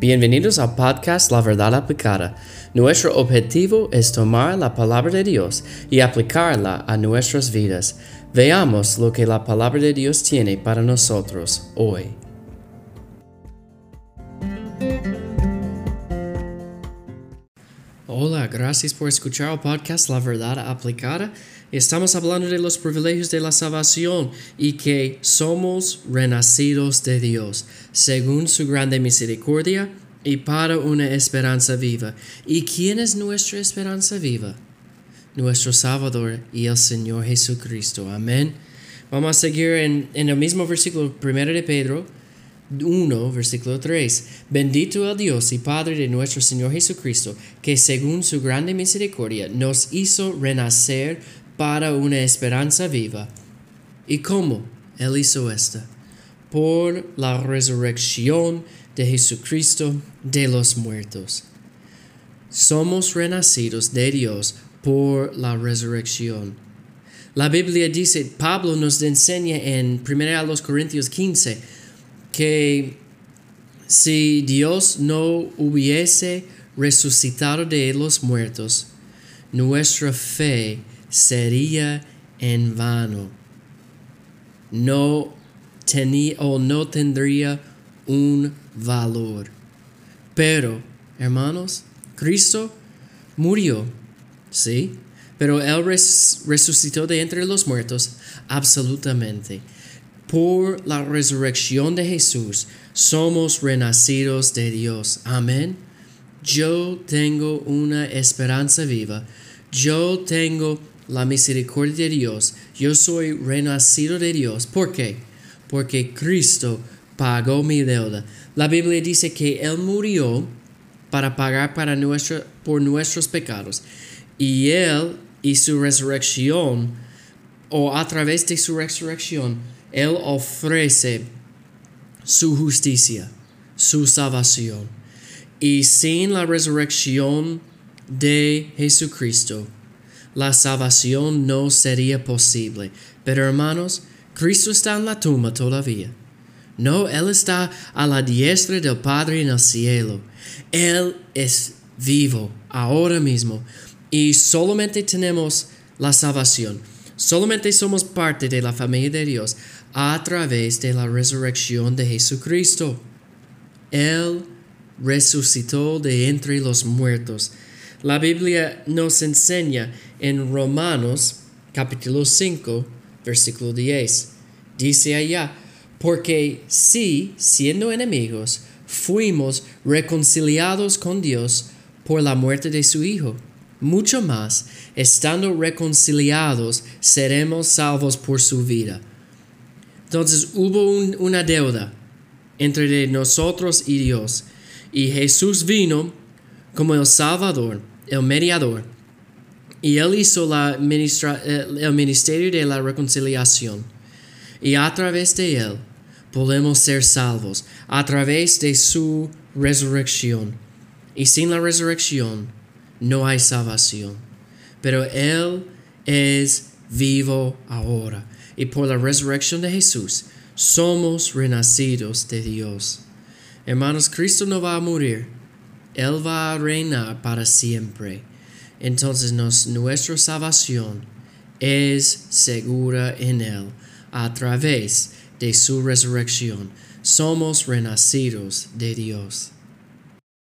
Bienvenidos al podcast La Verdad Aplicada. Nuestro objetivo es tomar la palabra de Dios y aplicarla a nuestras vidas. Veamos lo que la palabra de Dios tiene para nosotros hoy. Hola, gracias por escuchar el podcast La Verdad Aplicada. Estamos hablando de los privilegios de la salvación y que somos renacidos de Dios, según su grande misericordia y para una esperanza viva. ¿Y quién es nuestra esperanza viva? Nuestro Salvador y el Señor Jesucristo. Amén. Vamos a seguir en, el mismo versículo 1 de Pedro 1, versículo 3. Bendito el Dios y Padre de nuestro Señor Jesucristo, que según su grande misericordia nos hizo renacer para una esperanza viva. ¿Y cómo Él hizo esto? Por la resurrección de Jesucristo de los muertos. Somos renacidos de Dios por la resurrección. La Biblia dice, Pablo nos enseña en 1 Corintios 15, que si Dios no hubiese resucitado de los muertos, nuestra fe sería en vano. No tenía o no tendría un valor. Pero, hermanos, Cristo murió, ¿sí? Pero Él resucitó de entre los muertos absolutamente. Por la resurrección de Jesús somos renacidos de Dios. Amén. Yo tengo una esperanza viva. Yo tengo la misericordia de Dios. Yo soy renacido de Dios. ¿Por qué? Porque Cristo pagó mi deuda. La Biblia dice que Él murió para pagar para nuestro, por nuestros pecados. Y Él y su resurrección, o a través de su resurrección, Él ofrece su justicia, su salvación. Y sin la resurrección de Jesucristo, la salvación no sería posible. Pero hermanos, Cristo está en la tumba todavía. No, Él está a la diestra del Padre en el cielo. Él es vivo ahora mismo y solamente tenemos la salvación. Solamente somos parte de la familia de Dios a través de la resurrección de Jesucristo. Él resucitó de entre los muertos la Biblia nos enseña en Romanos capítulo 5, versículo 10. Dice allá, porque si, siendo enemigos, fuimos reconciliados con Dios por la muerte de su Hijo, mucho más, estando reconciliados, seremos salvos por su vida. Entonces hubo una deuda entre nosotros y Dios, y Jesús vino como el Salvador, el mediador, y él hizo la eh, el ministerio de la reconciliación. Y a través de él podemos ser salvos, a través de su resurrección. Y sin la resurrección no hay salvación. Pero él es vivo ahora. Y por la resurrección de Jesús somos renacidos de Dios. Hermanos, Cristo no va a morir él va a reinar para siempre. Entonces nuestra salvación es segura en Él a través de su resurrección. Somos renacidos de Dios.